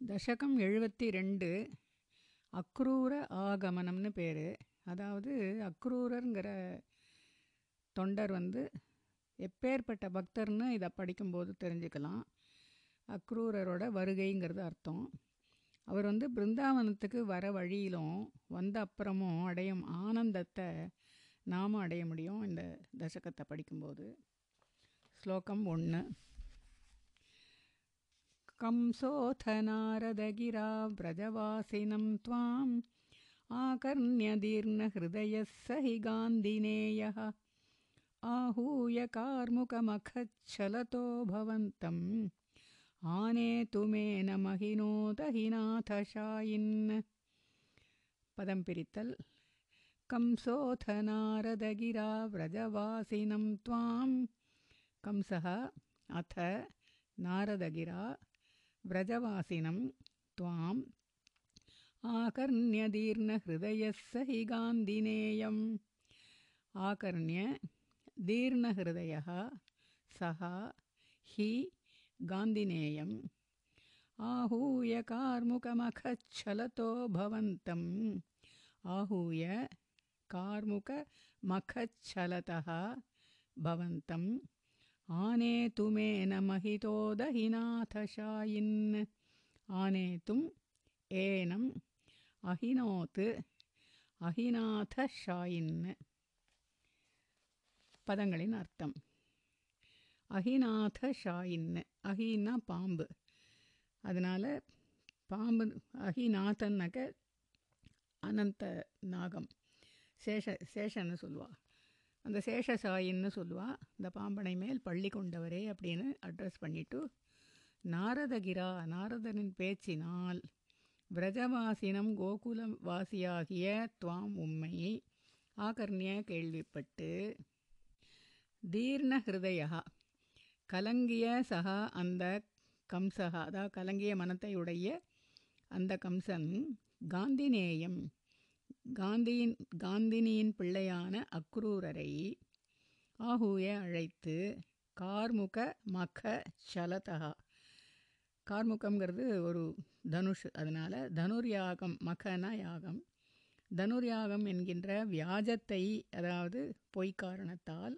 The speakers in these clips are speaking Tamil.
தசகம் எழுபத்தி ரெண்டு அக்ரூர ஆகமனம்னு பேர். அதாவது அக்ரூரருங்கிற தொண்டர் வந்து எப்பேற்பட்ட பக்தர்னு இதை படிக்கும்போது தெரிஞ்சுக்கலாம். அக்ரூரரோட வருகைங்கிறது அர்த்தம். அவர் வந்து பிருந்தாவனத்துக்கு வர வழியிலும் வந்த அப்புறமும் அடையும் ஆனந்தத்தை நாமும் அடைய முடியும் இந்த தசகத்தை படிக்கும்போது. ஸ்லோகம் ஒன்று कंसोऽथ नारदगिरा व्रजवासिनं त्वाम् आकर्ण्यदीर्णहृदयः स हि गान्धिनेयः। आहूय कार्मुकमखच्छलतो भवन्तम् आनेतु मे न महिनोदहिनाथशायिन् पदं प्रिरितल् कंसोथ नारदगिरा व्रजवासिनं त्वां कंसः अथ नारदगिरा व्रजवासिनं त्वाम् आकर्ण्यदीर्णहृदयः स हि गान्धिनेयम्। आकर्ण्य दीर्णहृदयः सः हि गान्धिनेयम्। आहूय कार्मुकमखच्छलतो भवन्तम्। आहूय कार्मुकमखच्छलतः भवन्तम् आनेतुमेन महितोदहिनाथशायिन् आनेतुम् एनम् अहिनोत् அஹிநாதஷாயின் பதங்களின் அர்த்தம் அஹிநாதஷாயின் அஹின்னா பாம்பு அதனால் பாம்பு அஹிநாதன்னாக்க அனந்த நாகம் சேஷ சேஷன்னு சொல்லுவாள் அந்த சேஷசாயின்னு சொல்லுவா. இந்த பாம்பனை மேல் பள்ளி கொண்டவரே அப்படின்னு அட்ரஸ் பண்ணிட்டு நாரதகிரா நாரதனின் பேச்சினால் விரஜவாசினம் கோகுலவாசியாகிய துவாம் உம்மை ஆகர்ணிய கேள்விப்பட்டு தீர்ண ஹிருதயா கலங்கிய சகா அந்த கம்சகா அதாவது கலங்கிய மனத்தையுடைய அந்த கம்சன் காந்திநேயம் காந்தியின் காந்தினியின் பிள்ளையான அக்ரூரரை ஆஹூய அழைத்து கார்முக மக சலதா. கார்முகம்ங்கிறது ஒரு தனுஷ் அதனால் தனுர்யாகம் மகனா யாகம். தனுர்யாகம் என்கின்ற வியாஜத்தை அதாவது பொய் காரணத்தால்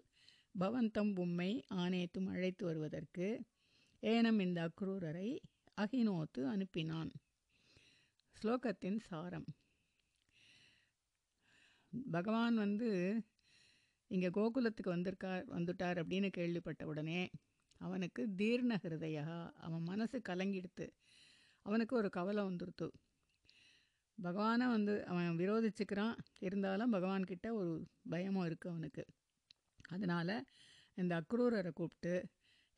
பவந்தம் உம்மை ஆனேத்தும் அழைத்து வருவதற்கு ஏனம் இந்த அக்ரூரரை அகினோத்து அனுப்பினான். ஸ்லோகத்தின் சாரம். பகவான் வந்து இங்கே கோகுலத்துக்கு வந்திருக்கார் வந்துட்டார் அப்படின்னு கேள்விப்பட்ட உடனே அவனுக்கு தீர்ண ஹிருதயா அவன் மனசு கலங்கிடுத்து அவனுக்கு ஒரு கவலை வந்துடுத்து பகவானை வந்து அவன் விரோதிச்சுக்கிறான். இருந்தாலும் பகவான்கிட்ட ஒரு பயமும் இருக்குது அவனுக்கு. அதனால் இந்த அக்ரூரரை கூப்பிட்டு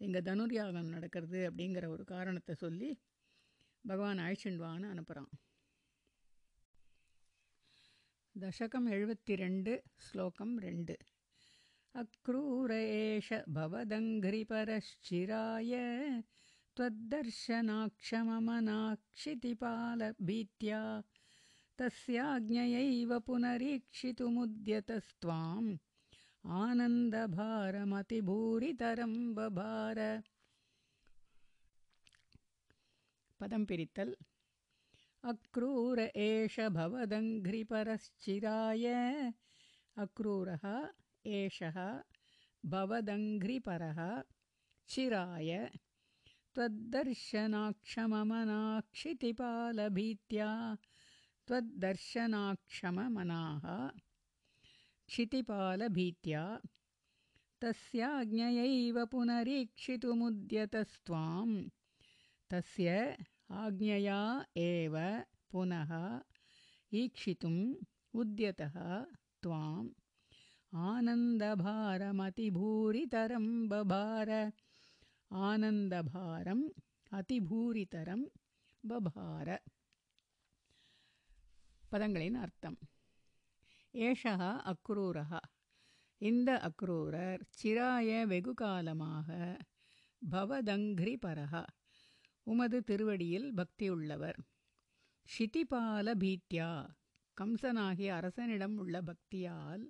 இங்கே தனுர்யாகம் நடக்கிறது அப்படிங்கிற ஒரு காரணத்தை சொல்லி பகவான் அழிச்சுண்டுவான்னு அனுப்புகிறான் दशकम् एवति रेण्ड् श्लोकं रेण्ड् अक्रूर एष भवदङ्घ्रिपरश्चिराय त्वद्दर्शनाक्षममनाक्षितिपालभीत्या तस्याज्ञयैव पुनरीक्षितुमुद्यतस्त्वाम् आनन्दभारमतिभूरितरं बभार पदं पिरितल् अक्रूर एष भवदङ्घ्रिपरश्चिराय। अक्रूरः एषः भवदङ्घ्रिपरः चिराय। त्वद्दर्शनाक्षममनाक्षितिपालभीत्या। त्वद्दर्शनाक्षममनाः क्षितिपालभीत्या। तस्याज्ञयैव पुनरीक्षितुमुद्यतस्त्वां तस्य आज्ञया एव पुनः ईक्षितुम् उद्यतः त्वाम् आनन्दभारमतिभूरितरं बभार आनन्दभारम् अतिभूरितरं बभार பதங்களின் அர்த்தம் ஏஷா அக்ரூரா இந்த அக்ரூரர் சிராய வெகு காலமாக பவதங்கிரிபரா உமது திருவடியில் பக்தியுள்ளவர். ஷிதிபால பீத்யா கம்சனாகிய அரசனிடம் உள்ள பக்தியால்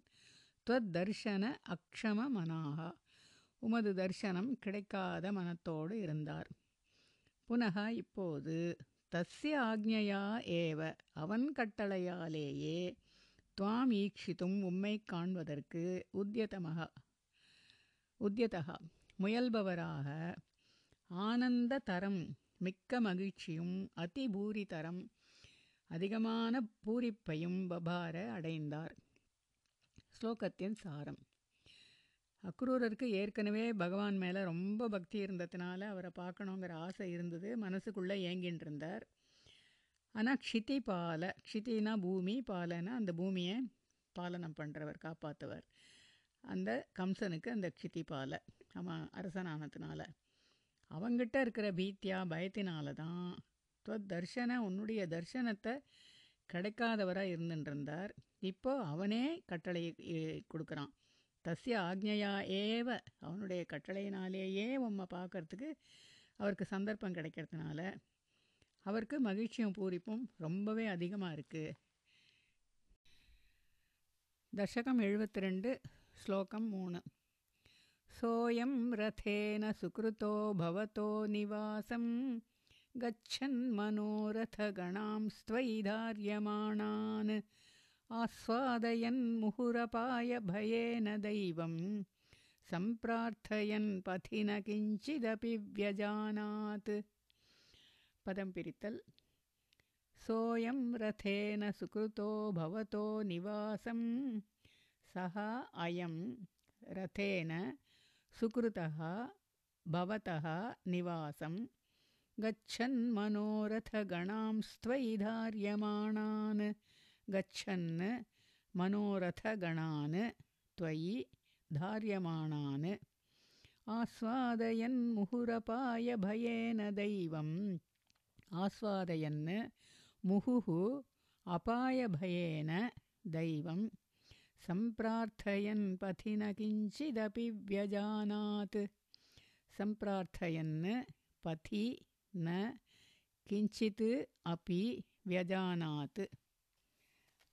துவத்தர்ஷன அக்ஷம மனாகா. உமது தர்சனம் கிடைக்காத மனத்தோடு இருந்தார். புனக இப்போது தஸ்ய ஆக்ஞையா ஏவ அவன் கட்டளையாலேயே துவாம் ஈக்ஷித்தும் உம்மை காண்பதற்கு உத்தியதமக உத்தியதகா முயல்பவராக ஆனந்த தரம் மிக்க மகிழ்ச்சியும் அதிபூரிதரம். அதிகமான பூரிப்பையும் பபார அடைந்தார். ஸ்லோகத்தின் சாரம். அக்ரூரருக்கு ஏற்கனவே பகவான் மேலே ரொம்ப பக்தி இருந்ததுனால அவரை பார்க்கணுங்கிற ஆசை இருந்தது. மனசுக்குள்ளே ஏங்கின்னு இருந்தார். ஆனால் க்ஷிதி பால க்ஷித்தினா பூமி பாலனா அந்த பூமியை பாலனம் பண்ணுறவர் காப்பாற்றுவர் அந்த கம்சனுக்கு அந்த க்ஷிதி பால. அவன் அரசனானதுனால. அவங்கிட்ட இருக்கிற பீத்தியா பயத்தினால தான் துவத் தர்ஷன உன்னுடைய தர்ஷனத்தை கிடைக்காதவராக இருந்துட்டு இப்போ அவனே கட்டளை கொடுக்குறான். தஸ்ய ஆக்ஞையா ஏவ அவனுடைய கட்டளையினாலேயே உம்மை பார்க்கறதுக்கு அவருக்கு சந்தர்ப்பம் கிடைக்கிறதுனால அவருக்கு மகிழ்ச்சியும் பூரிப்பும் ரொம்பவே அதிகமாக இருக்குது தசகம் எழுபத்தி ரெண்டு ஸ்லோகம் மூணு. सोऽयं रथेन सुकृतो भवतो निवासं गच्छन्मनोरथगणांस्त्वयि धार्यमाणान् आस्वादयन् मुहुरपाय भयेन दैवं सम्प्रार्थयन् पथि न किञ्चिदपि व्यजानात्। पदं पदंपिरितल् सोऽयं रथेन सुकृतो भवतो निवासं सः अयं रथेन सुकृतः भवतः निवासं गच्छन् मनोरथगणां स्त्वैधार्यमाणान् गच्छन् मनोरथगणान् त्वयि धार्यमाणान्। आस्वादयन् मुहुरपायभयेन दैवम्। आस्वादयन् मुहुः अपायभयेन दैवं सम्प्रार्थयन् पथि न किञ्चिदपि व्यजानात् सम्प्रार्थयन् पथि न கிஞ்சித் அப்பி வியஜானாத்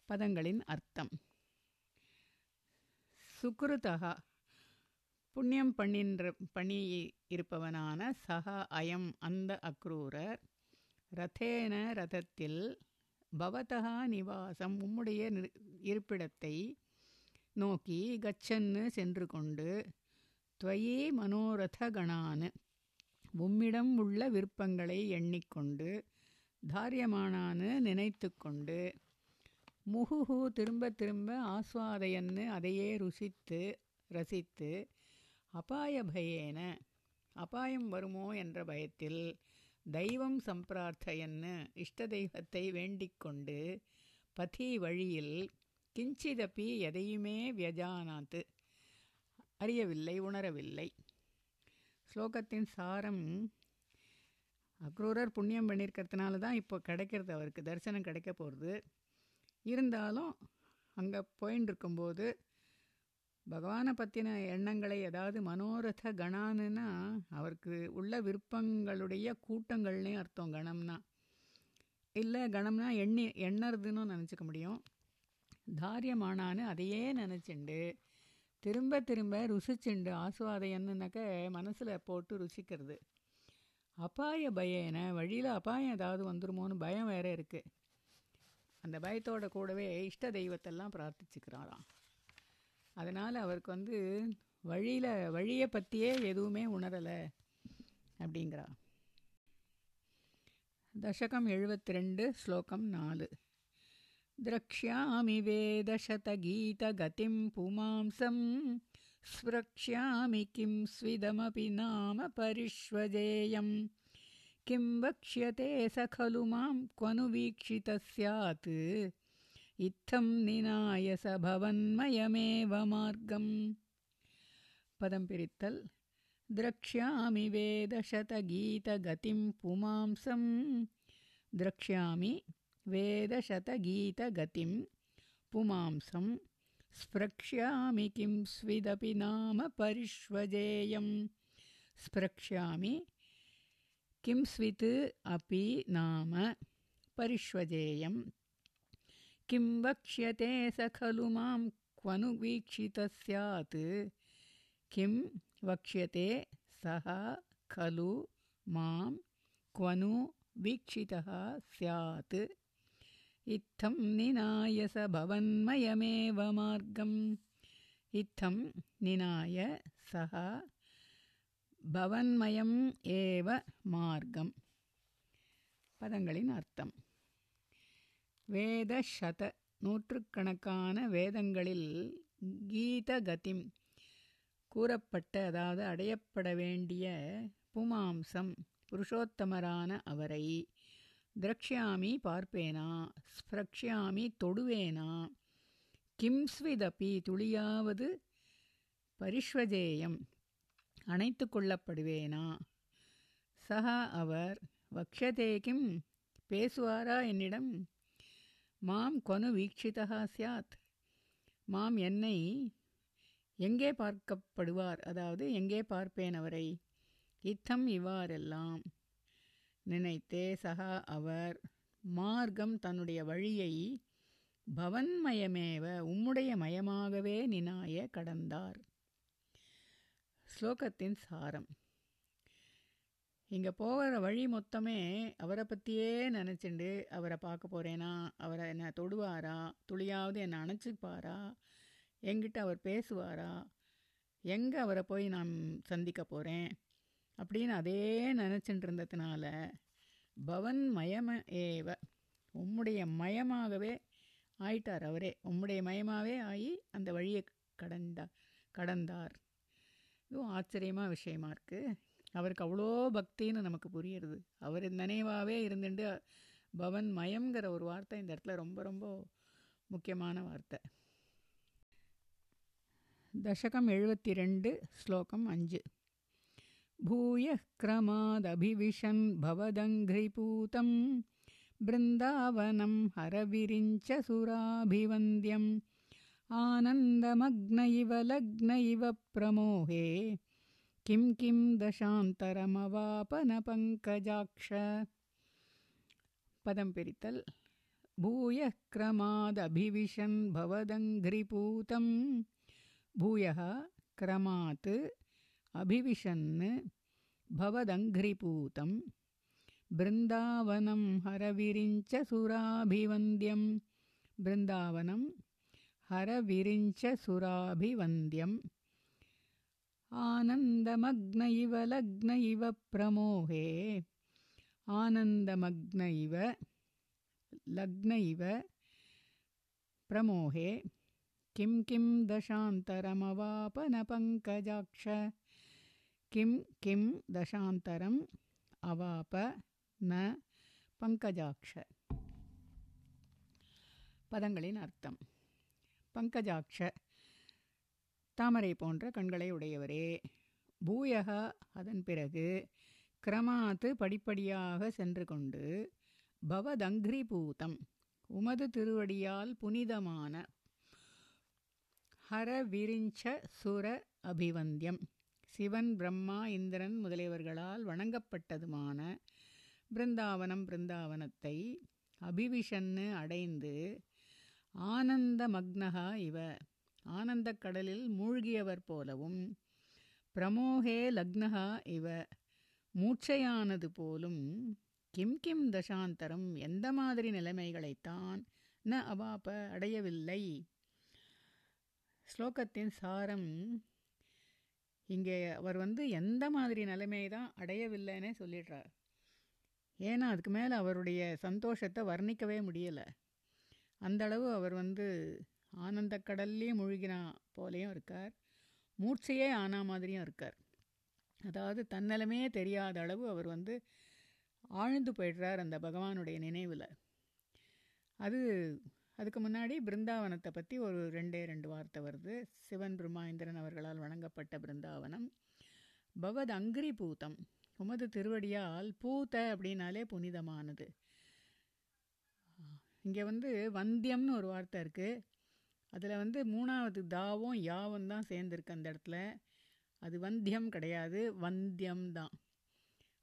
பதங்களின் அர்த்தம் சுக்ருதா புண்ணியம் பண்ணின்ற பண்ணி இருப்பவனான சக அயம் அந்த அக்ரூரர் ரதேன ரதத்தில் பவதா நிவாசம் உம்முடைய இருப்பிடத்தை நோக்கி கச்சன்னு சென்று கொண்டு துவயி மனோரத கணான் உம்மிடம் உள்ள விருப்பங்களை எண்ணிக்கொண்டு தாரியமானான்னு நினைத்து கொண்டு முகுஹு திரும்ப திரும்ப ஆஸ்வாதையன்னு அதையே ருசித்து ரசித்து அபாய பயேன அபாயம் வருமோ என்ற பயத்தில் தெய்வம் சம்பிரார்த்தையன்னு இஷ்ட தெய்வத்தை வேண்டிக் கொண்டு பதி வழியில் கிஞ்சிதப்பி எதையுமே வியஜானாத்து. அறியவில்லை உணரவில்லை. ஸ்லோகத்தின் சாரம் அக்ரூரர் புண்ணியம் பண்ணியிருக்கிறதுனால தான் இப்போ கிடைக்கிறது அவருக்கு. தரிசனம் கிடைக்க போகிறது இருந்தாலும் அங்கே போயின்னு இருக்கும்போது பகவானை பற்றின எண்ணங்களை ஏதாவது மனோரத கணானுன்னா அவருக்கு உள்ள விருப்பங்களுடைய கூட்டங்கள்னே அர்த்தம் கணம்னா. இல்லை கணம்னா எண்ணி எண்ணறதுன்னு நினச்சிக்க முடியும். தாரியமானான்னு அதையே நினச்சிண்டு திரும்ப திரும்ப ருசிச்சுண்டு ஆசுவாதையன்னுனாக்க மனசில் போட்டு ருசிக்கிறது. அபாய பயேன வழியில் அபாயம் ஏதாவது வந்துருமோன்னு பயம் வேறு இருக்குது அந்த பயத்தோட கூடவே இஷ்ட தெய்வத்தெல்லாம் பிரார்த்திச்சுக்கிறாராம். அதனால் அவருக்கு வந்து வழியில் வழியை பற்றியே எதுவுமே உணரலை அப்படிங்கிறா தசகம் எழுபத்தி ரெண்டு ஸ்லோகம் நாலு. द्रक्ष्यामि वेदशतगीतगतिं पुमांसं स्प्रक्ष्यामि किं स्विदमपि नाम परिष्वजेयं। किं वक्ष्यते स खलु मां क्वनु वीक्षितः स्यात्। इत्थं निनाय स भवन्मयमेव मार्गम्। पदं पिरित्तल्। द्रक्ष्यामि वेदशतगीतगतिं पुमांसं द्रक्ष्यामि वेदशतगीतगतिं पुमांसं स्प्रक्ष्यामि किं स्विदपि नाम परिष्वजेयं। स्प्रक्ष्यामि किं स्वित् अपि नाम परिष्वजेयं। किं वक्ष्यते स खलु मां क्वनु वीक्षितः स्यात् किं वक्ष्यते सः खलु मां क्वनु वीक्षितः स्यात् इत्थं निनाय स भवन्मयमेव मार्गम् इत्थं निनाय सः பவன்மயம் ஏவ மார்க்கம் பதங்களின் அர்த்தம் வேத சத நூற்றுக்கணக்கான வேதங்களில் கீத கதிம் கூறப்பட்ட அதாவது அடையப்பட வேண்டிய புமாம்சம் புருஷோத்தமரான அவரை திரக்ஷாமி பார்ப்பேனா ஸ்பிரக்ஷாமி தொடுவேனா கிம்ஸ்விதபி துளியாவது பரிஷ்வஜேயம் அணைத்து கொள்ளப்படுவேனா? சஹா அவர் வக்ஷதே கிம் பேசுவாரா என்னிடம்? மாம் கொனு வீட்சிதா சியாத் மாம் என்னை எங்கே பார்க்கப்படுவார்? அதாவது எங்கே பார்ப்பேன் அவரை? இத்தம் இவ்வாறெல்லாம். நினைத்தே சகா அவர் மார்க்கம் தன்னுடைய வழியை பவன்மயமேவ உம்முடைய மயமாகவே நினாய கடந்தார். ஸ்லோகத்தின் சாரம். இங்கே போகிற வழி மொத்தமே அவரை பற்றியே நினச்சிண்டு அவரை பார்க்க போகிறேனா அவரை என்னை தொடுவாரா துளியாவது என்னை அணைச்சிப்பாரா எங்கிட்ட அவர் பேசுவாரா எங்கே அவரை போய் நான் சந்திக்க போகிறேன் அப்படின்னு அதே நினச்சிட்டு இருந்ததுனால பவன் மயம ஏவ உம்முடைய மயமாகவே ஆயிட்டார் அவரே. உம்முடைய மயமாகவே ஆகி அந்த வழியை கடந்தா கடந்தார். இதுவும் ஆச்சரியமாக விஷயமா இருக்குது அவருக்கு அவ்வளோ பக்தின்னு நமக்கு புரியுறது. அவர் நினைவாகவே இருந்துட்டு பவன் மயம்ங்கிற ஒரு வார்த்தை இந்த இடத்துல ரொம்ப ரொம்ப முக்கியமான வார்த்தை. தசகம் எழுபத்தி ரெண்டு ஸ்லோகம் அஞ்சு. भूयः क्रमादभिविशन् भवदङ्घ्रिपूतं बृन्दावनं हरविरिञ्च सुराभिवन्द्यम्। आनन्दमग्न इव लग्न इव प्रमोहे। किं किं दशान्तरमवापनपङ्कजाक्ष। पदं पिरितल्। भूयः क्रमादभिविशन् भवदङ्घ्रिपूतं। भूयः क्रमात् अभिविशन् भवदङ्घ्रिपूतं बृन्दावनं हरविरिञ्च सुराभिवन्द्यं बृन्दावनं हरविरिञ्च सुराभिवन्द्यम् आनन्दमग्न इव लग्न इव प्रमोहे आनन्दमग्न इव लग्न इव प्रमोहे किं किं दशान्तरमवापनपङ्कजाक्ष किं किं दशान्तरम् अवाप न பங்கஜாக்ஷ பதங்களின் அர்த்தம் பங்கஜாக்ஷ தாமரை போன்ற கண்களை உடையவரே பூயகா அதன் பிறகு கிரமாத்து படிப்படியாக சென்று கொண்டு பவதங்கிரிபூதம் உமது திருவடியால் புனிதமான ஹரவிரிஞ்ச சுர அபிவந்தியம் சிவன் பிரம்மா இந்திரன் முதலியவர்களால் வணங்கப்பட்டதுமான பிருந்தாவனம் பிருந்தாவனத்தை அபிவிஷன்னு அடைந்து ஆனந்த மக்னகா இவ. ஆனந்தக் கடலில் மூழ்கியவர் போலவும் பிரமோகே லக்னகா இவ. மூச்சையானது போலும் கிம் கிம் தசாந்தரம் எந்த மாதிரி நிலைமைகளைத்தான் ந அவாப்ப அடையவில்லை. ஸ்லோகத்தின் சாரம் இங்கே அவர் வந்து எந்த மாதிரி நிலைமையை தான் அடையவில்லைன்னே சொல்லிடுறார். ஏன்னா அதுக்கு மேலே அவருடைய சந்தோஷத்தை வர்ணிக்கவே முடியலை. அந்தளவு அவர் வந்து ஆனந்த கடல்லையும் முழுகினா போலேயும் இருக்கார். மூர்ச்சையே ஆனா மாதிரியும் இருக்கார். அதாவது தன்னலமே தெரியாத அளவு அவர் வந்து ஆழ்ந்து போயிடுறார் அந்த பகவானுடைய நினைவில். அது அதுக்கு முன்னாடி பிருந்தாவனத்தை பற்றி ஒரு ரெண்டே ரெண்டு வார்த்தை வருது. சிவன் பிரம்மாயிந்திரன் அவர்களால் வழங்கப்பட்ட பிருந்தாவனம். பவத் அங்கிரி பூதம். உமது திருவடியால் பூத்த அப்படின்னாலே புனிதமானது. இங்கே வந்து வந்தியம்னு ஒரு வார்த்தை இருக்குது அதில் வந்து மூணாவது தாவும் யாவும் தான் சேர்ந்துருக்கு அந்த இடத்துல. அது வந்தியம் கிடையாது வந்தியம் தான்.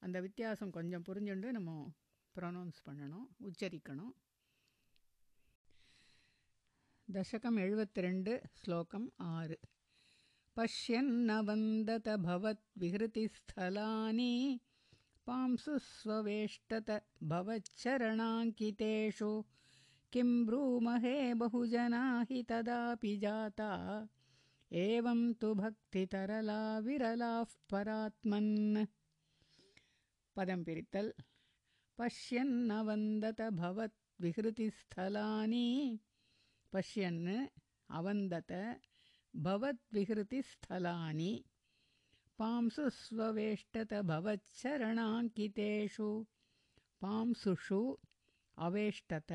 அந்த வித்தியாசம் கொஞ்சம் புரிஞ்சுண்டு நம்ம ப்ரொனவுன்ஸ் பண்ணணும் உச்சரிக்கணும். दशकम् एवत्रेण्ड् श्लोकम् आर्। पश्यन्नवन्दत भवद्विहृतिस्थलानि पांसुस्ववेष्टत भवतेषु किं ब्रूमहे बहुजना हि तदापि जाता। एवं तु भक्तितरला विरलाः परात्मन्। पदं पिरित्तल्। पश्यन्न वन्दत भवद्विहृतिस्थलानि पश्यन् अवन्दत भवद्विहृतिस्थलानि पांसु स्ववेष्टत भवच्चरणाङ्कितेषु पांसुषु अवेष्टत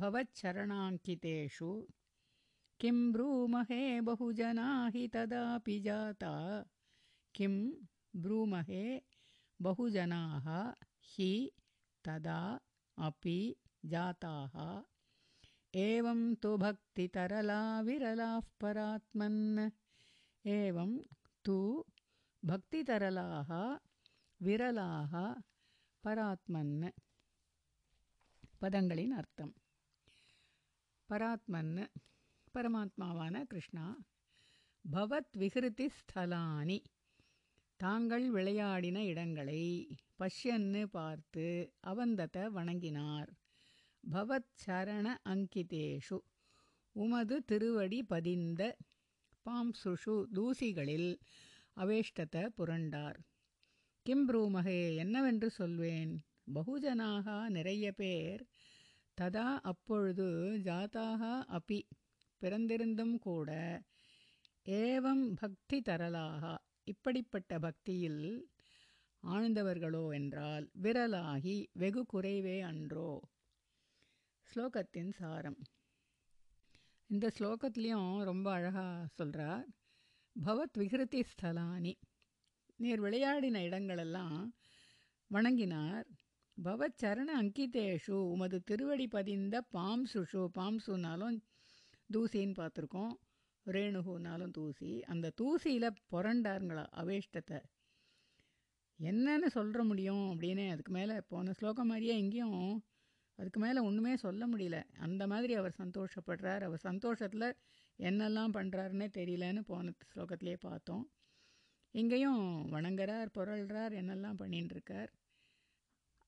भवच्चरणाङ्कितेषु किं ब्रूमहे बहुजना हि तदापि जाता किं ब्रूमहे बहुजनाः हि तदा अपि जाताः एवं तु भक्तितरला विरलाः परात्मन् एवं तु भक्तितरलाः விரலாக பராத்மன் பதங்களின் அர்த்தம் பராத்மன் பரமாத்மாவான கிருஷ்ணா பவத் விகிருதி ஸ்தலானி தாங்கள் விளையாடின இடங்களை பஷ்யன்னு பார்த்து அவந்தத வணங்கினார் பவத் சரண அங்கிதேஷு உமது திருவடி பதிந்த பாம்சுஷு தூசிகளில் அவேஷ்டத புரண்டார் கிம் ப்ரூமகே என்னவென்று சொல்வேன்? பகுஜனாக நிறைய பேர் ததா அப்பொழுது ஜாதாக அப்பி பிறந்திருந்தும் கூட ஏவம் பக்தி தரலாக। இப்படிப்பட்ட பக்தியில் ஆழ்ந்தவர்களோ என்றால் விரலாகி வெகு குறைவே அன்றோ। ஸ்லோகத்தின் சாரம். இந்த ஸ்லோகத்துலேயும் ரொம்ப அழகாக சொல்கிறார் பவத் விகிருதி ஸ்தலானி. நீர் விளையாடின இடங்களெல்லாம் வணங்கினார். பவத் சரண அங்கிதேஷு உமது திருவடி பதிந்த பாம்சுஷு. பாம்சுனாலும் தூசின்னு பார்த்துருக்கோம் ரேணுகுனாலும் தூசி. அந்த தூசியில் புரண்டாருங்களா அவேஷ்டத்தை. என்னன்னு சொல்கிற முடியும் அப்படின்னு அதுக்கு மேலே போன ஸ்லோகம் மாதிரியே எங்கேயும் அதுக்கு மேலே ஒன்றுமே சொல்ல முடியல. அந்த மாதிரி அவர் சந்தோஷப்படுறார். அவர் சந்தோஷத்தில் என்னெல்லாம் பண்ணுறாருன்னே தெரியலன்னு போன ஸ்லோகத்திலே பார்த்தோம். இங்கேயும் வணங்குறார் புரள்றார் என்னெல்லாம் பண்ணின்னு இருக்கார்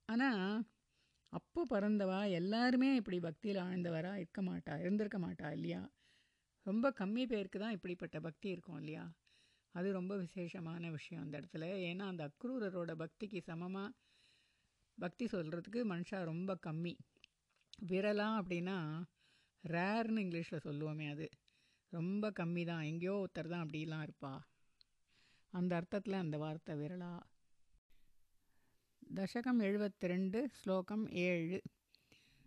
ஆனால் அப்போ பிறந்தவா எல்லாருமே இப்படி பக்தியில் ஆழ்ந்தவரா இருக்க மாட்டா இருந்திருக்க மாட்டா இல்லையா? ரொம்ப கம்மி பேருக்கு தான் இப்படிப்பட்ட பக்தி இருக்கும் இல்லையா? அது ரொம்ப விசேஷமான விஷயம் அந்த இடத்துல. ஏன்னா அந்த அக்ரூரரோட பக்திக்கு சமமாக பக்தி சொல்கிறதுக்கு மனுஷா ரொம்ப கம்மி. விரலாம் அப்படின்னா ரேர்னு இங்கிலீஷில் சொல்லுவோமே அது. ரொம்ப கம்மி தான் எங்கேயோ ஒருத்தர் தான் அப்படிலாம் இருப்பா. அந்த அர்த்தத்தில் அந்த வார்த்தை விரலா. தசகம் எழுபத்தி ரெண்டு ஸ்லோகம் ஏழு.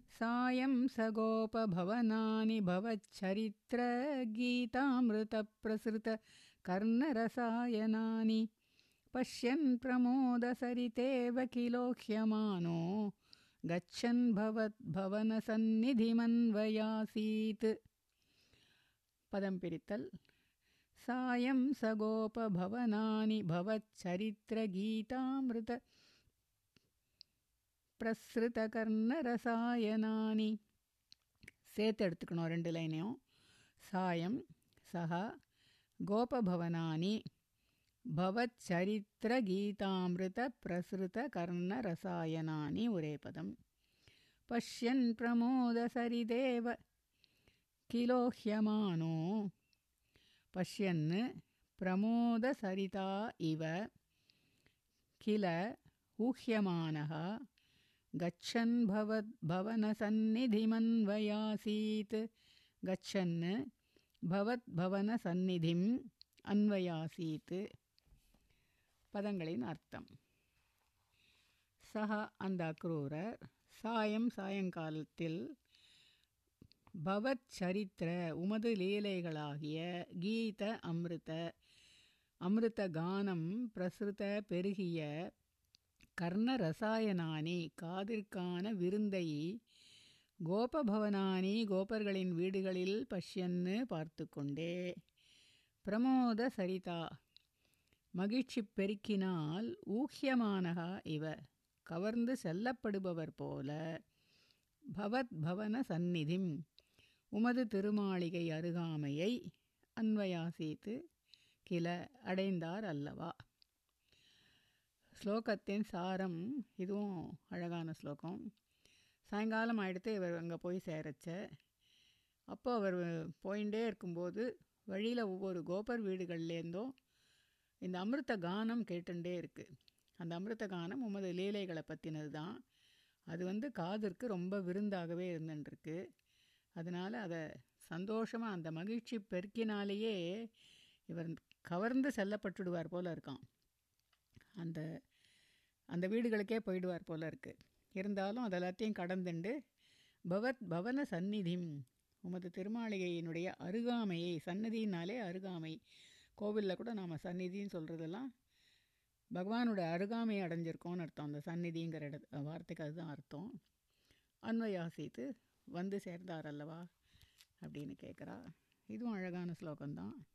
சாயம் சகோபவனானி பவச்சரித்திர கீதாமிருத பிரசுத கர்ணரசாயனானி. பஷ்யன் பிரமோதசரிதேவ கிலோஹ்யமானோ गच्छन् भवद्भवनसन्निधिमन्वयासीत् पदं पिरितल् सायं सगोपभवनानि भवच्चरित्रगीतामृत பிரசுரகர்ணரசாயனானி சேர்த்து எடுத்துக்கணும் ரெண்டு லைனையும் சாயம் சஹா கோபபவனானி भवच्चरित्रगीतामृतप्रसृतकर्णरसायनानि उरेपदम् उरेपदं पश्यन्प्रमोदसरिदेव किलोह्यमानो पश्यन् प्रमोदसरिता इव। किल उह्यमानः। गच्छन्भवद्भवनसन्निधिमन्वयासीत् गच्छन् भवद्भवनसन्निधिम् अन्वयासीत्। பதங்களின் அர்த்தம். சஹா அந்த அக்ரூரர் சாயம் சாயங்காலத்தில் பவத் சரித்திர உமது லீலைகளாகிய கீத அமிர்த அமிர்த கானம் பிரசுத பெருகிய கர்ண ரசாயனானி காதிற்கான விருந்தை கோபபவனானி கோபர்களின் வீடுகளில் பஷ்யன்னு பார்த்து கொண்டே பிரமோத சரிதா மகிழ்ச்சி பெருக்கினால் ஊக்கியமானகா இவ. கவர்ந்து செல்லப்படுபவர் போல பவத் பவன சந்நிதிம். உமது திருமாளிகை அருகாமையை அன்வயாசித்து கில அடைந்தார் அல்லவா. ஸ்லோகத்தின் சாரம் இதுவும் அழகான ஸ்லோகம். சாயங்காலம் ஆகிடுத்து இவர் அங்கே போய் சேரச்ச. அப்போ அவர் போயிட்டே இருக்கும்போது வழியில் ஒவ்வொரு கோபர் வீடுகள்லேருந்தும் இந்த அமிர்த கானம் கேட்டுண்டே இருக்குது அந்த அமிர்த கானம் உமது லீலைகளை பற்றினது தான் அது வந்து காதிற்கு ரொம்ப விருந்தாகவே இருந்துட்டுருக்கு அதனால் அதை சந்தோஷமாக அந்த மகிழ்ச்சி பெருக்கினாலேயே இவர் கவர்ந்து செல்லப்பட்டுடுவார் போல இருக்கான் அந்த அந்த வீடுகளுக்கே போயிடுவார் போல் இருக்குது இருந்தாலும் அதெல்லாத்தையும் கடந்துண்டு பவத் பவன சந்நிதிம் உமது திருமாளிகையினுடைய அருகாமையை சன்னதினாலே அருகாமை கோவிலில் கூட நாம் சந்நிதின்னு சொல்கிறதெல்லாம் பகவானோட அருகாமையை அடைஞ்சிருக்கோன்னு அர்த்தம் அந்த சந்நிதிங்கிற இட வார்த்தைக்கு அதுதான் அர்த்தம் அன்வயாசித்து வந்து சேர்ந்தார் அல்லவா அப்படின்னு கேட்குறா இதுவும் அழகான ஸ்லோகம்தான்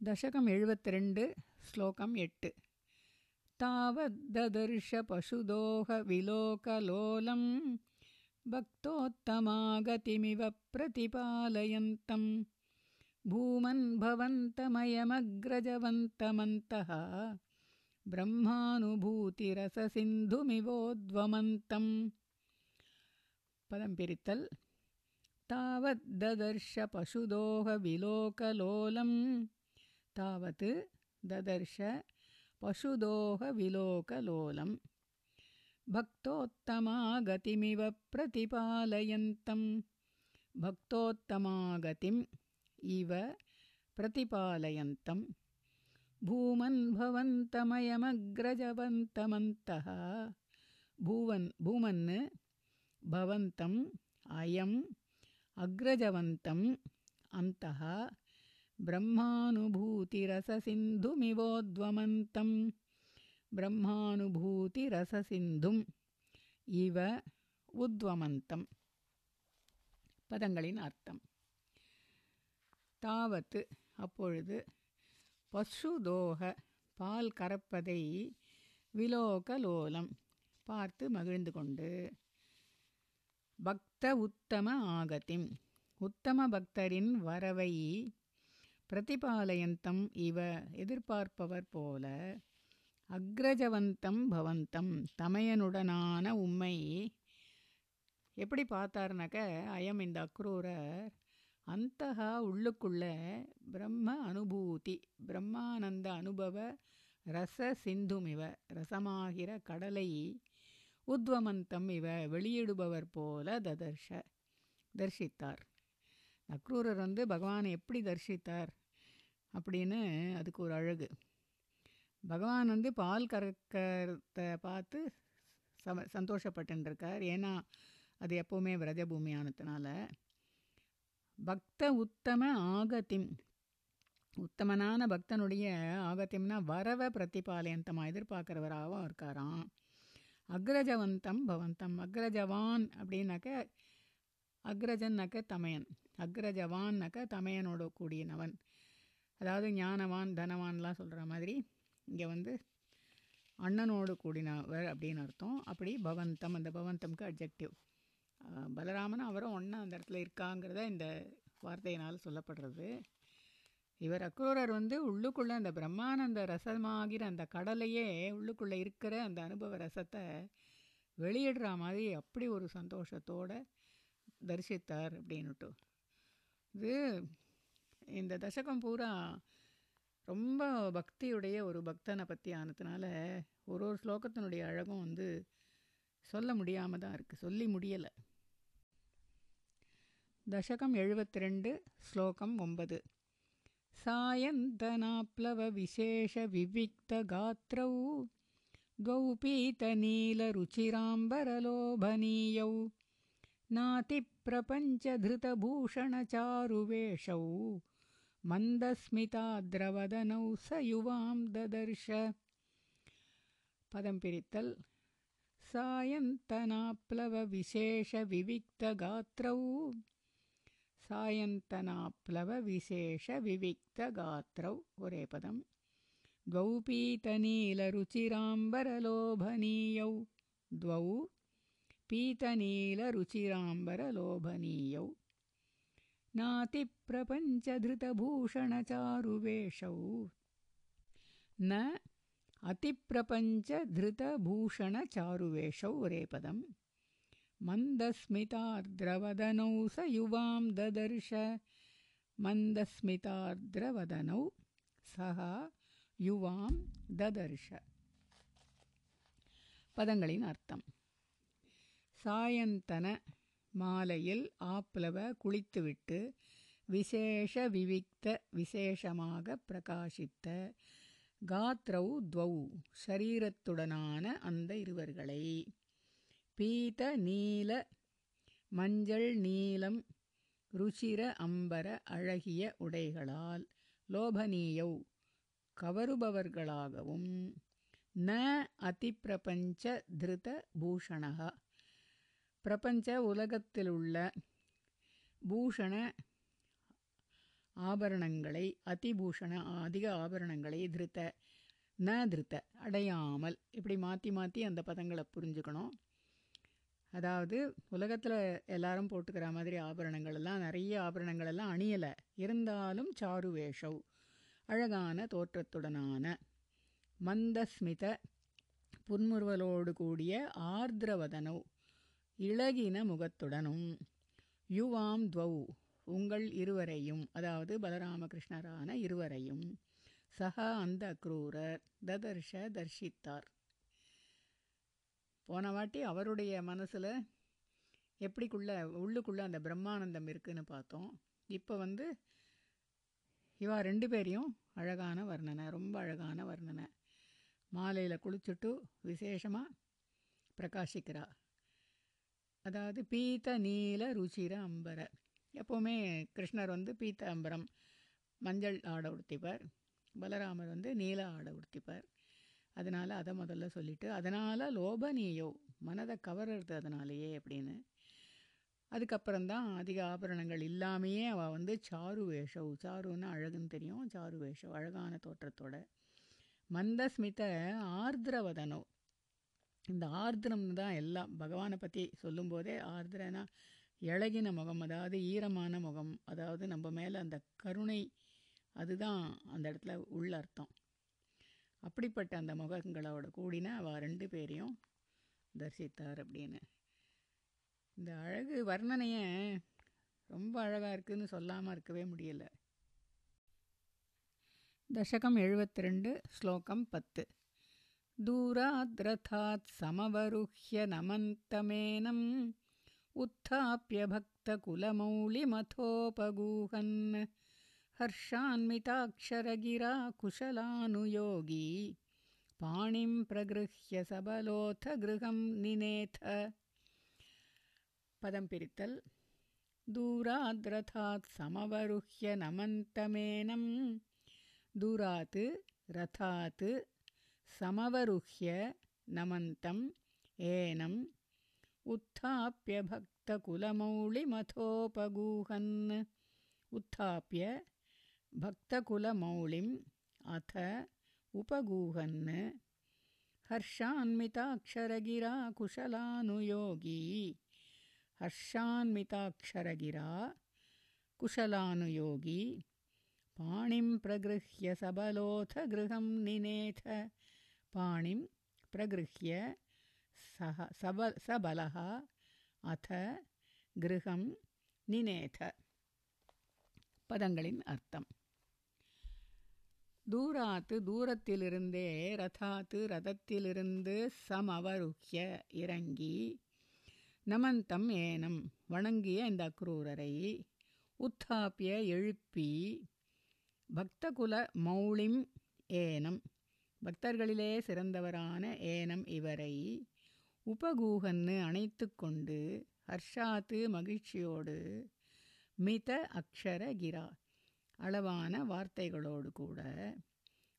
தசகம் எழுபத்தி ரெண்டு ஸ்லோகம் எட்டு तावद्ददर्श पशुदोहविलोकलोलं भक्तोत्तमागतिमिव प्रतिपालयन्तं भूमन् भवन्तमयमग्रजवन्तमन्तः ब्रह्मानुभूतिरससिन्धुमिवोद्वमन्तं पदं पिरितल् तावद्ददर्श पशुदोहविलोकलोलं तावत् ददर्श पशुदोहविलोकलोलं भक्तोत्तमागतिमिव प्रतिपालयन्तं भक्तोत्तमागतिम् इव प्रतिपालयन्तं भूमन् भवन्तमयमग्रजवन्तमन्तः। भूवन् भूमन् भवन्तम् अयम् अग्रजवन्तम् अन्तः ब्रह्मानुभूतिरससिन्धुमिवोद्वमन्तं ब्रह्मानुभूतिरससिन्धुम् इव उद्वमन्तं पदङ्गलिनार्थम् தாவத்து. அப்பொழுது பசுதோக பால் கறப்பதை விலோகலோலம் பார்த்து மகிழ்ந்து கொண்டு பக்த உத்தம ஆகத்திம். உத்தம பக்தரின் வரவை பிரதிபாலயந்தம் இவ எதிர்பார்ப்பவர் போல அக்ரஜவந்தம் பவந்தம் தமையனுடனான உம்மை. எப்படி பார்த்தாருனாக்க அயம் இந்த அக்ரூரர் அந்தகா உள்ளுக்குள்ள பிரம்ம அனுபூதி பிரம்மானந்த அனுபவ ரச சிந்துமிவ ரசமாகிற கடலை உத்வமந்தம் இவ வெளியிடுபவர் போல ததர்ஷ தரிசித்தார் நக்ரூரர் வந்து பகவானை எப்படி தரிசித்தார் அப்படின்னு அதுக்கு ஒரு அழகு. பகவான் வந்து பால் கறக்கிறத பார்த்து சம சந்தோஷப்பட்டுருக்கார் ஏன்னா அது எப்போவுமே விரஜபூமியானதுனால பக்த உத்தம ஆகத்திம். உத்தமனான பக்தனுடைய ஆகத்தியம்னா வரவ பிரதிபாலயந்தமாக எதிர்பார்க்குறவராகவும் இருக்காராம். அக்ரஜவந்தம் பவந்தம். அக்ரஜவான் அப்படின்னாக்க அக்ரஜன்னாக்க தமையன். அக்ரஜவான்னாக்க தமையனோட கூடியனவன். அதாவது ஞானவான் தனவான்லாம் சொல்கிற மாதிரி இங்கே வந்து அண்ணனோடு கூடினவர் அப்படின்னு அர்த்தம். அப்படி பவந்தம். அந்த பவந்தம்க்கு அப்ஜெக்டிவ் பலராமன் அவரும் ஒன்றா அந்த இடத்துல இருக்காங்கிறத இந்த வார்த்தையினால் சொல்லப்படுறது. இவர் அக்ரூரர் வந்து உள்ளுக்குள்ளே அந்த பிரம்மானந்த ரசமாகிற அந்த கடலையே உள்ளுக்குள்ளே இருக்கிற அந்த அனுபவ ரசத்தை வெளியிடுற மாதிரி அப்படி ஒரு சந்தோஷத்தோடு தரிசித்தார் அப்படின்னுட்டு. இது இந்த தசகம் பூரா ரொம்ப பக்தியுடைய ஒரு பக்தனை பற்றி ஆனதுனால ஒரு ஒரு ஸ்லோகத்தினுடைய அழகும் வந்து சொல்ல முடியாமல் தான் இருக்குது சொல்லி முடியலை. दशकम् एण् श्लोकम् ओम्बद् सायन्तनाप्लवविशेषविविक्तगात्रौ द्वौ पीतनीलरुचिराम्बरलोभनीयौ नातिप्रपञ्चधृतभूषणचारुवेषौ मन्दस्मिताद्रवदनौ स युवां ददर्श पदं पिरित्तल् सायन्तनाप्लवविशेषविविक्तगात्रौ सायन्तनाप्लवविशेषविविक्तगात्रौ उरेपदम् द्वौ पीतनीलरुचिराम्बरलोभनीयौ द्वौ पीतनीलरुचिराम्बरलोभनीयौ नातिप्रपञ्चधृतभूषणचारुवेषौ न अतिप्रपञ्चधृतभूषणचारुवेषौ रेपदम् मन्दस्मितार्द्रवदनौ स युवां ददर्श मन्दस्मितार्द्रवदनौ सः யுவாம் ததர்ஷ பதங்களின் அர்த்தம் சாயந்தன மாலையில் ஆப்லவ குளித்துவிட்டு விசேஷ விவிக்த விசேஷமாக பிரகாசித்த காத்ரௌ துவௌ சரீரத்துடனான அந்த இருவர்களை பீத நீல மஞ்சள் நீலம் ருச்சிர அம்பர அழகிய உடைகளால் லோபனீயௌ கவருபவர்களாகவும் ந அதிப்பிரபஞ்ச திருத பூஷணா பிரபஞ்ச உலகத்திலுள்ள பூஷண ஆபரணங்களை அதிபூஷண அதிக ஆபரணங்களை திருத்த ந திருத்த அடையாமல் இப்படி மாற்றி மாற்றி அந்த பதங்களை புரிஞ்சுக்கணும். அதாவது உலகத்தில் எல்லாரும் போட்டுக்கிற மாதிரி ஆபரணங்கள் எல்லாம் நிறைய ஆபரணங்கள் எல்லாம் அணியலை. இருந்தாலும் சாரு வேஷவ் அழகான தோற்றத்துடனான மந்தஸ்மித புன்முறுவலோடு கூடிய ஆர்திரவதனோ இளகின முகத்துடனும் யுவாம் துவௌ உங்கள் இருவரையும் அதாவது பலராமகிருஷ்ணரான இருவரையும் சஹா அந்த அக்ரூரர் ததர்ஷ தர்ஷித்தார். போன வாட்டி அவருடைய மனசில் எப்படிக்குள்ளே உள்ளுக்குள்ளே அந்த பிரம்மானந்தம் இருக்குன்னு பார்த்தோம். இப்போ வந்து இவா ரெண்டு பேரையும் அழகான வர்ணனை ரொம்ப அழகான வர்ணனை. மாலையில் குளிச்சுட்டு விசேஷமாக பிரகாசிக்கிறா. அதாவது பீத்த நீல ருச்சிர அம்பர. எப்போவுமே கிருஷ்ணர் வந்து பீத்த அம்பரம் மஞ்சள் ஆடை உடுத்திப்பார். பலராமர் வந்து நீல ஆடை உடுத்திப்பார். அதனால் அதை முதல்ல சொல்லிவிட்டு அதனால் லோபனீயோ மனதை கவர்றது அதனாலேயே அப்படின்னு. அதுக்கப்புறம்தான் அதிக ஆபரணங்கள் இல்லாமையே அவள் வந்து சாரு வேஷவ் சாருன்னு அழகுன்னு தெரியும் சாரு வேஷவ் அழகான தோற்றத்தோட. மந்தஸ்மித ஆர்திரவதனோ இந்த ஆர்திரம்னு தான் எல்லாம் பகவானை பற்றி சொல்லும்போதே ஆர்திரனா இழகின முகம் அதாவது ஈரமான முகம் அதாவது நம்ம மேலே அந்த கருணை அதுதான் அந்த இடத்துல உள்ள அர்த்தம். அப்படிப்பட்ட அந்த முகங்களோட கூடின அவள் ரெண்டு பேரையும் தரிசித்தார் அப்படின்னு இந்த அழகு வர்ணனையை ரொம்ப அழகாக இருக்குதுன்னு சொல்லாமல் இருக்கவே முடியலை தசகம் எழுபத்தி ரெண்டு ஸ்லோகம் பத்து दूराद्रथात् समवरुह्य नमन्तमेनम् उत्थाप्य भक्तकुलमौलिमथोपगूहन् हर्षान्विताक्षरगिरा कुशलानुयोगी पाणिं प्रगृह्य सबलोऽथ गृहं निनेथ। पदं पिरितल् दूराद्रथात् समवरुह्य नमन्तमेनं। दूरात् रथात् समवरुह्य नमन्तम् एनम् उत्थाप्य भक्तकुलमौलिमथोपगूहन् उत्थाप्य भक्तकुलमौलिम् अथ उपगूहन्। हर्षान्विताक्षरगिरा कुशलानुयोगी हर्षान्विताक्षरगिरा कुशलानुयोगी। पाणिं प्रगृह्य सबलोऽथ गृहं निनेथ। पाणिं प्रगृह्य सह सब सबलः अथ गृहं निनेथ। पदङ्गलिन् अर्थम्। தூராத்து தூரத்திலிருந்தே ரதாத்து ரதத்திலிருந்து சமவருக்கிய இறங்கி நமந்தம் ஏனம் வணங்கிய இந்த அக்ரூரரை உத்தாப்பிய எழுப்பி பக்தகுல மௌளிம் ஏனம் பக்தர்களிலே சிறந்தவரான ஏனம் இவரை உபகூகன்னு அணைத்து கொண்டு ஹர்ஷாத்து மகிழ்ச்சியோடு மித அக்ஷர கிரா அளவான வார்த்தைகளோடு கூட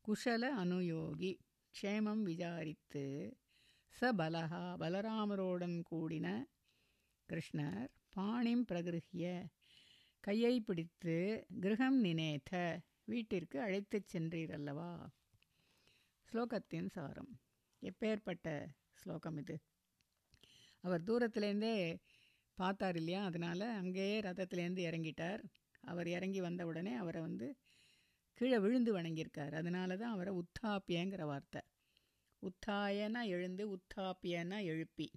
குஷல அனுயோகி க்ஷேமம் விசாரித்து ச பலகா பலராமரோடன் கூடின கிருஷ்ணர் பாணிம் பிரகிருஹிய கையை பிடித்து கிரகம் நினேத வீட்டிற்கு அழைத்துச் சென்றீரல்லவா? ஸ்லோகத்தின் சாரம். எப்பேற்பட்ட ஸ்லோகம் இது? அவர் தூரத்துலேருந்தே பார்த்தார் இல்லையா? அதனால் அங்கேயே ரதத்துலேருந்து இறங்கிட்டார். அவர் இறங்கி வந்த உடனே அவரை வந்து கீழே விழுந்து வணங்கியிருக்கார். அதனால தான் அவரை உத்தாப்பியங்கிற வார்த்தை. உத்தாயனா எழுந்து உத்தாப்பியனா எழுப்பி.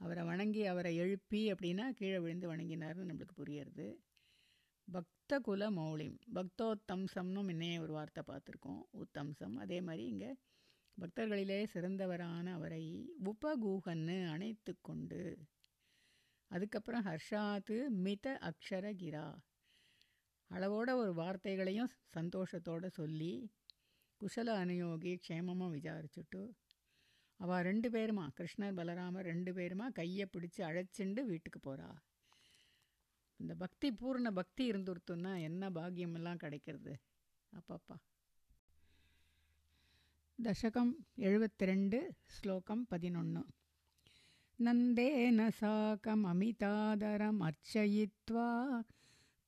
அவரை வணங்கி அவரை எழுப்பி அப்படின்னா கீழே விழுந்து வணங்கினார்னு நம்மளுக்கு புரியறது. பக்த குல மௌலிம். பக்தோத்தம்சம்னு முன்னே ஒரு வார்த்தை பார்த்துருக்கோம். உத்தம்சம். அதே மாதிரி இங்கே பக்தர்களிலே சிறந்தவரான அவரை உபகூகன்னு அணைத்து கொண்டு அதுக்கப்புறம் ஹர்ஷாத்து மித அக்ஷரகிரா. அளவோட ஒரு வார்த்தைகளையும் சந்தோஷத்தோடு சொல்லி குஷல அனுயோகி க்ஷேமமாக விசாரிச்சுட்டு அவள் ரெண்டு பேருமா கிருஷ்ணர் பலராமர் ரெண்டு பேருமா கையை பிடிச்சி அழைச்சிண்டு வீட்டுக்கு போகிறா இந்த பக்தி பூர்ண பக்தி இருந்துருத்துன்னா என்ன பாக்கியமெல்லாம் கிடைக்கிறது? அப்பப்பா. தசகம் எழுபத்தி ரெண்டு ஸ்லோகம் பதினொன்று நந்தேன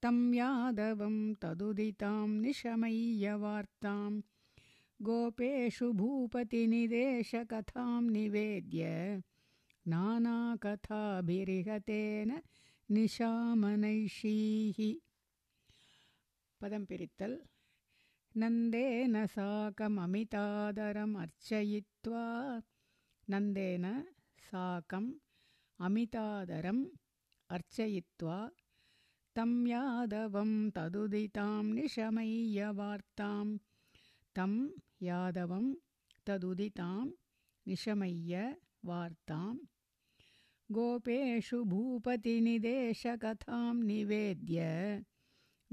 तं यादवं तदुदितां निशमय्यवार्तां गोपेषु भूपतिनिदेशकथां निवेद्य नानाकथाभिरिहतेन निशामनैषीः। पदं पिरित्तल्। नन्देन साकममितादरम् अर्चयित्वा नन्देन साकम् अमितादरम् अर्चयित्वा तं यादवं तदुदितां निशमय्य वार्तां तं यादवं तदुदितां निशमय्य वार्तां गोपेषु भूपतिनिदेशकथां निवेद्य।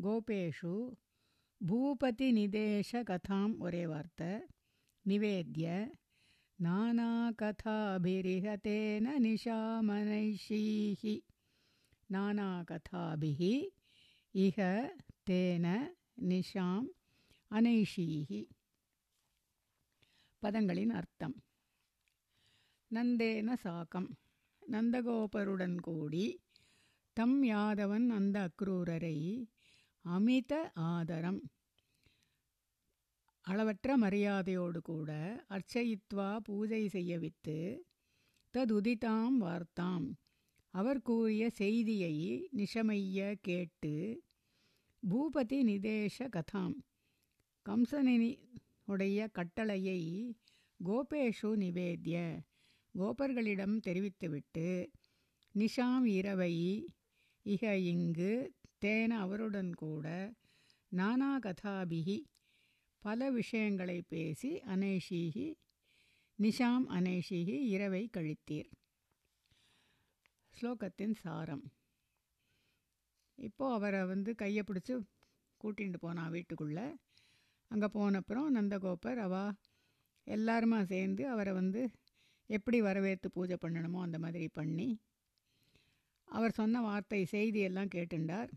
गोपेषु भूपतिनिदेशकथां वरेवार्त निवेद्य नानाकथाभिरिहतेन निशामनैषीः। नानाकथाभिः इह तेन निशाम् அனைஷீஹி பதங்களின் அர்த்தம் நந்தேன சாக்கம் நந்தகோபருடன் கூடி தம் யாதவன் அந்த அக்ரூரரை அமித ஆதரம் அளவற்ற மரியாதையோடு கூட அர்ச்சயித்வா பூஜை செய்யவித்து ததுதிதாம் வார்த்தாம் அவர் கூறிய செய்தியை நிஷமைய கேட்டு பூபதி நிதேஷ கதாம். கம்சனினி உடைய கட்டளையை கோபேஷு நிவேத்திய கோபர்களிடம் தெரிவித்துவிட்டு நிஷாம் இரவை இக இங்கு தேன அவருடன் கூட நானா கதாபிகி பல விஷயங்களை பேசி அனேஷிகி நிஷாம் அனேஷிகி இரவை கழித்தீர். ஸ்லோகத்தின் சாரம். இப்போது அவரை வந்து கையை பிடிச்சி கூட்டிகிட்டு போனான் வீட்டுக்குள்ளே. அங்கே போனப்புறம் நந்தகோபர் அவா எல்லாருமா சேர்ந்து அவரை வந்து எப்படி வரவேற்று பூஜை பண்ணணுமோ அந்த மாதிரி பண்ணி. அவர் சொன்ன வார்த்தை செய்தியெல்லாம் கேட்டுண்டார்.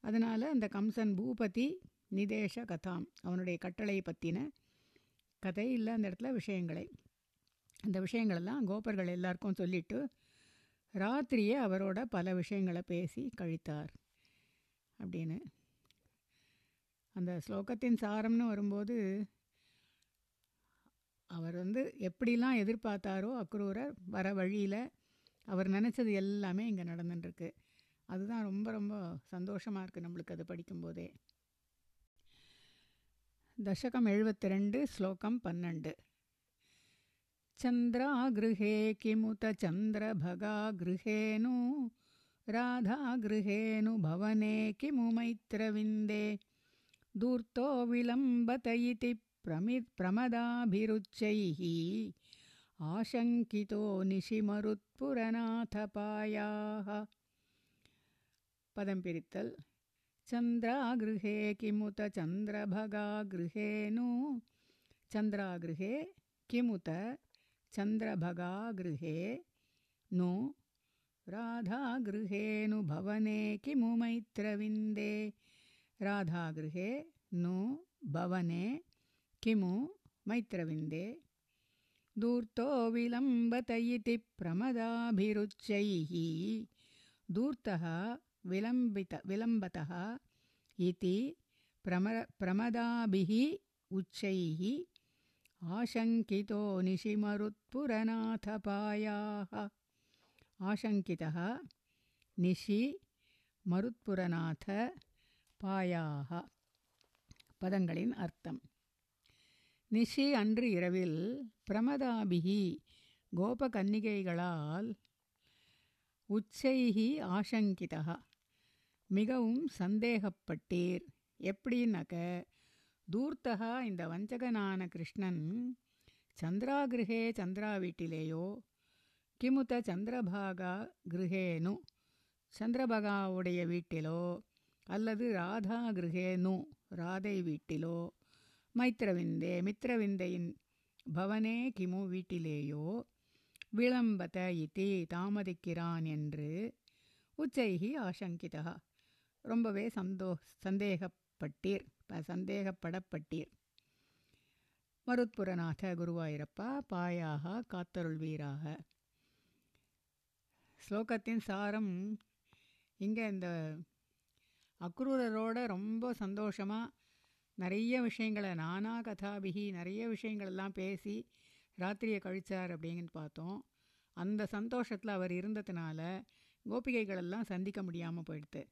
அதனால் அந்த கம்சன் பூபதி நிதேஷ கதாம் அவனுடைய கட்டளை பற்றின கதை இல்லை அந்த இடத்துல விஷயங்களை. அந்த விஷயங்களெல்லாம் கோபர்கள் எல்லாருக்கும் சொல்லிவிட்டு ராத்திரியே அவரோட பல விஷயங்களை பேசி கழித்தார். அப்படின்னு. அந்த ஸ்லோகத்தின் சாரம்னு வரும்போது அவர் வந்து எப்படிலாம் எதிர்பார்த்தாரோ அக்ரூரர் வர வழியில் அவர் நினச்சது எல்லாமே இங்கே நடந்துட்டுருக்கு. அதுதான் ரொம்ப ரொம்ப சந்தோஷமாக இருக்குது நம்மளுக்கு அது படிக்கும்போதே. தசகம் எழுபத்தி ரெண்டு ஸ்லோகம் பன்னெண்டு. चन्द्रागृहे किमुत चन्द्रभगागृहेणु राधागृहेऽनुभवने किमु मैत्रविन्दे? दूर्तो विलम्बत इति प्रमि प्रमदाभिरुचैः आशङ्कितो निशिमरुत्पुरनाथपायाः। पदं पिरित्तल्। चन्द्रागृहे किमुत चन्द्रभगागृहेणु चन्द्रागृहे किमुत चन्द्रभगागृहे नु राधागृहेनु भवने किमु मैत्रविन्दे? राधागृहे नु भवने किमु मैत्रविन्दे? दूर्तो विलम्बत इति प्रमदाभिरुच्चैः दूर्तः विलम्बित विलम्बतः इति प्रम प्रमदाभिः उच्चैः आशङ्कितो निशिमरुत्पुरनाथपायाः आशङ्कितः निशि மருத்புரநாத பாயாக பதங்களின் அர்த்தம் நிஷி அன்று இரவில் பிரமதாபிகி கோபகன்னிகைகளால் உச்சைகி ஆசங்கிதா மிகவும் சந்தேகப்பட்டீர் எப்படின்னாக்க தூர்த்தகா இந்த வஞ்சகனான கிருஷ்ணன் சந்திராகிருஹே சந்திரா வீட்டிலேயோ கிமுத சந்திரபாகா கிருஹேனு சந்திரபகாவுடைய வீட்டிலோ அல்லது ராதா கிருஹேனு ராதை வீட்டிலோ மைத்திரவிந்தே மித்திரவிந்தையின் பவனே கிமு வீட்டிலேயோ விளம்பத இத்தி தாமதிக்கிறான் என்று உச்சைகி ஆசங்கிதா ரொம்பவே சந்தோ சந்தேகப்பட்டீர். சந்தேகப்படப்பட்டீர். மருத்புரநாத குருவாயிரப்பா பாயாக காத்தருள்வீராக ஸ்லோகத்தின் சாரம் இங்கே இந்த அக்ரூரரோட ரொம்ப சந்தோஷமாக நிறைய விஷயங்களை நானா கதாபிகி நிறைய விஷயங்களெல்லாம் பேசி ராத்திரியை கழித்தார் அப்படின்னு பார்த்தோம். அந்த சந்தோஷத்தில் அவர் இருந்ததுனால கோபிகைகளெல்லாம் சந்திக்க முடியாமல் போயிடுது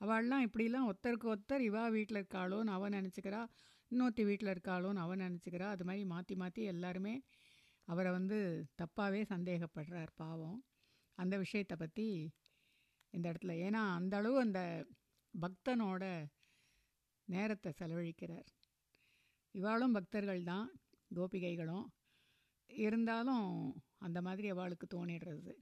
அவள்லாம் இப்படிலாம் ஒருத்தருக்கு ஒருத்தர் இவா வீட்டில் இருக்காளோன்னு அவன் நினச்சிக்கிறா இன்னொருத்தி வீட்டில் இருக்காளோன்னு அவன் நினச்சிக்கிறா. அது மாதிரி மாற்றி மாற்றி எல்லாருமே அவரை வந்து தப்பாகவே சந்தேகப்படுறார் பாவம். அந்த விஷயத்தை பற்றி இந்த இடத்துல ஏன்னா அந்த அளவு அந்த பக்தனோட நேரத்தை செலவழிக்கிறார். இவாளும் பக்தர்கள் தான் கோபிகைகளும். இருந்தாலும் அந்த மாதிரி அவளுக்கு தோணிடுறது.